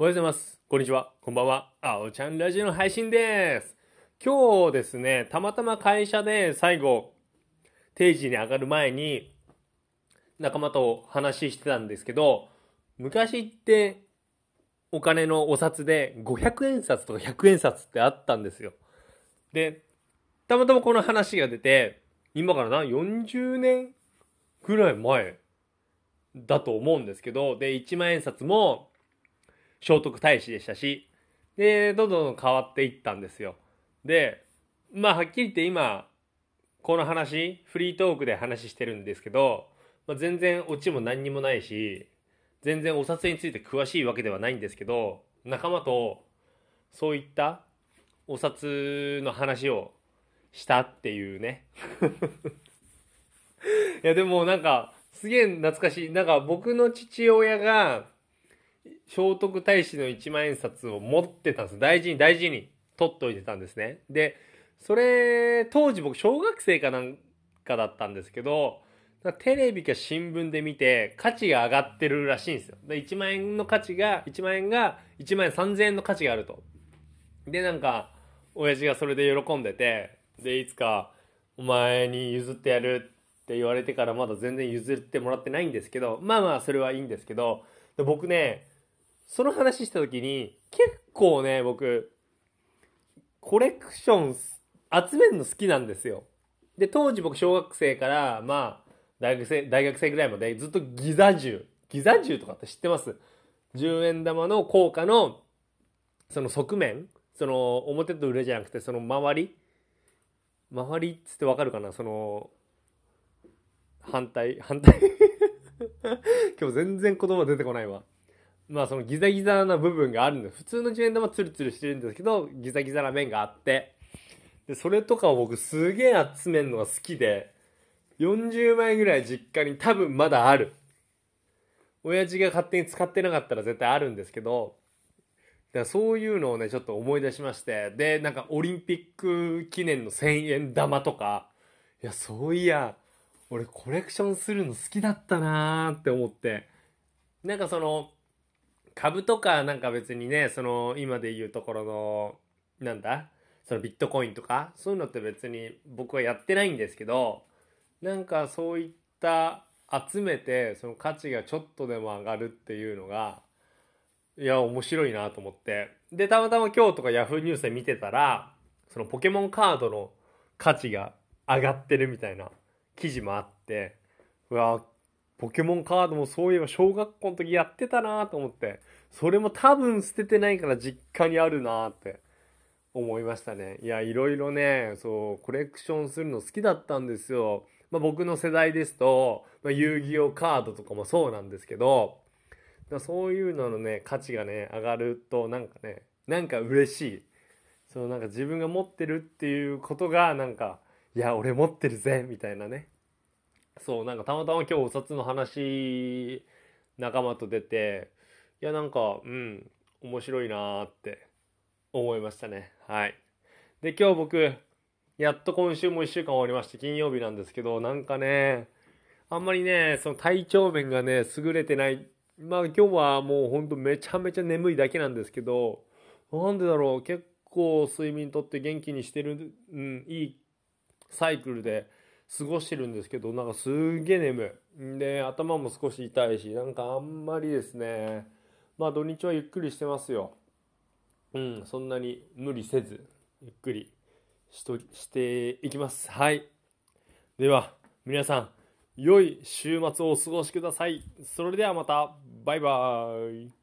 おはようございます。こんにちは。こんばんは。あおちゃんラジオの配信です。今日ですね、たまたま会社で最後、定時に上がる前に、仲間と話してたんですけど、昔ってお金のお札で500円札とか100円札ってあったんですよ。で、たまたまこの話が出て、今からな、40年ぐらい前だと思うんですけど、で、1万円札も聖徳太子でしたし、で、どんどん変わっていったんですよ。で、まあ、はっきり言って今、この話、フリートークで話してるんですけど、まあ、全然オチも何にもないし、全然お札について詳しいわけではないんですけど、仲間とそういったお札の話をしたっていうね。いや、でもなんか、すげえ懐かしい。なんか僕の父親が、聖徳太子の一万円札を持ってたんです。大事に大事に取っといてたんですね。で、それ、当時僕小学生かなんかだったんですけど、テレビか新聞で見て価値が上がってるらしいんですよ。で、1万円の価値が、1万円が1万円3000円の価値があると。で、なんか、親父がそれで喜んでて、で、いつかお前に譲ってやるって言われてからまだ全然譲ってもらってないんですけど、まあまあそれはいいんですけど、で僕ね、その話した時に、結構ね、僕、コレクション集めるの好きなんですよ。で、当時僕小学生から、まあ、大学生、大学生ぐらいまでずっとギザ銃。ギザ銃とかって知ってます ?10 円玉の効果の、その側面その表と裏じゃなくて、その周り？周りっつってわかるかな？その、反対、反対？今日全然言葉出てこないわ。まあそのギザギザな部分があるんです。普通の10円玉ツルツルしてるんですけど、ギザギザな面があって。で、それとかを僕すげえ集めるのが好きで、40枚ぐらい実家に多分まだある。親父が勝手に使ってなかったら絶対あるんですけど、だからそういうのをね、ちょっと思い出しまして、で、なんかオリンピック記念の1000円玉とか、いや、そういや、俺コレクションするの好きだったなーって思って、なんかその、株とかなんか別にね、その今で言うところの、なんだそのビットコインとか、そういうのって別に僕はやってないんですけど、なんかそういった集めてその価値がちょっとでも上がるっていうのが、いや、面白いなと思って。で、たまたま今日とか Yahoo ニュースで見てたら、そのポケモンカードの価値が上がってるみたいな記事もあって、うわ、ポケモンカードもそういえば小学校の時やってたなと思って、それも多分捨ててないから実家にあるなって思いましたね。いや、いろいろね、そう、コレクションするの好きだったんですよ。まあ、僕の世代ですと、まあ、遊戯王カードとかもそうなんですけど、そういうののね、価値がね、上がると、なんかね、なんか嬉しい。そのなんか自分が持ってるっていうことが、なんか、いや、俺持ってるぜ、みたいなね。そう、なんかたまたま今日お札の話、仲間と出て、いや、なんか、うん、面白いなーって思いましたね。はい。で、今日僕、やっと今週も1週間終わりまして、金曜日なんですけど、なんかね、あんまりね、その体調面がね、優れてない。まあ今日はもうほんとめちゃめちゃ眠いだけなんですけど、なんでだろう、結構睡眠とって元気にしてる、うん、いいサイクルで過ごしてるんですけど、なんかすげえ眠い。んで、頭も少し痛いし、なんかあんまりですね、まあ土日はゆっくりしてますよ。うん、そんなに無理せず、ゆっくりしとしていきます。はい。では、皆さん、良い週末をお過ごしください。それではまた、バイバーイ。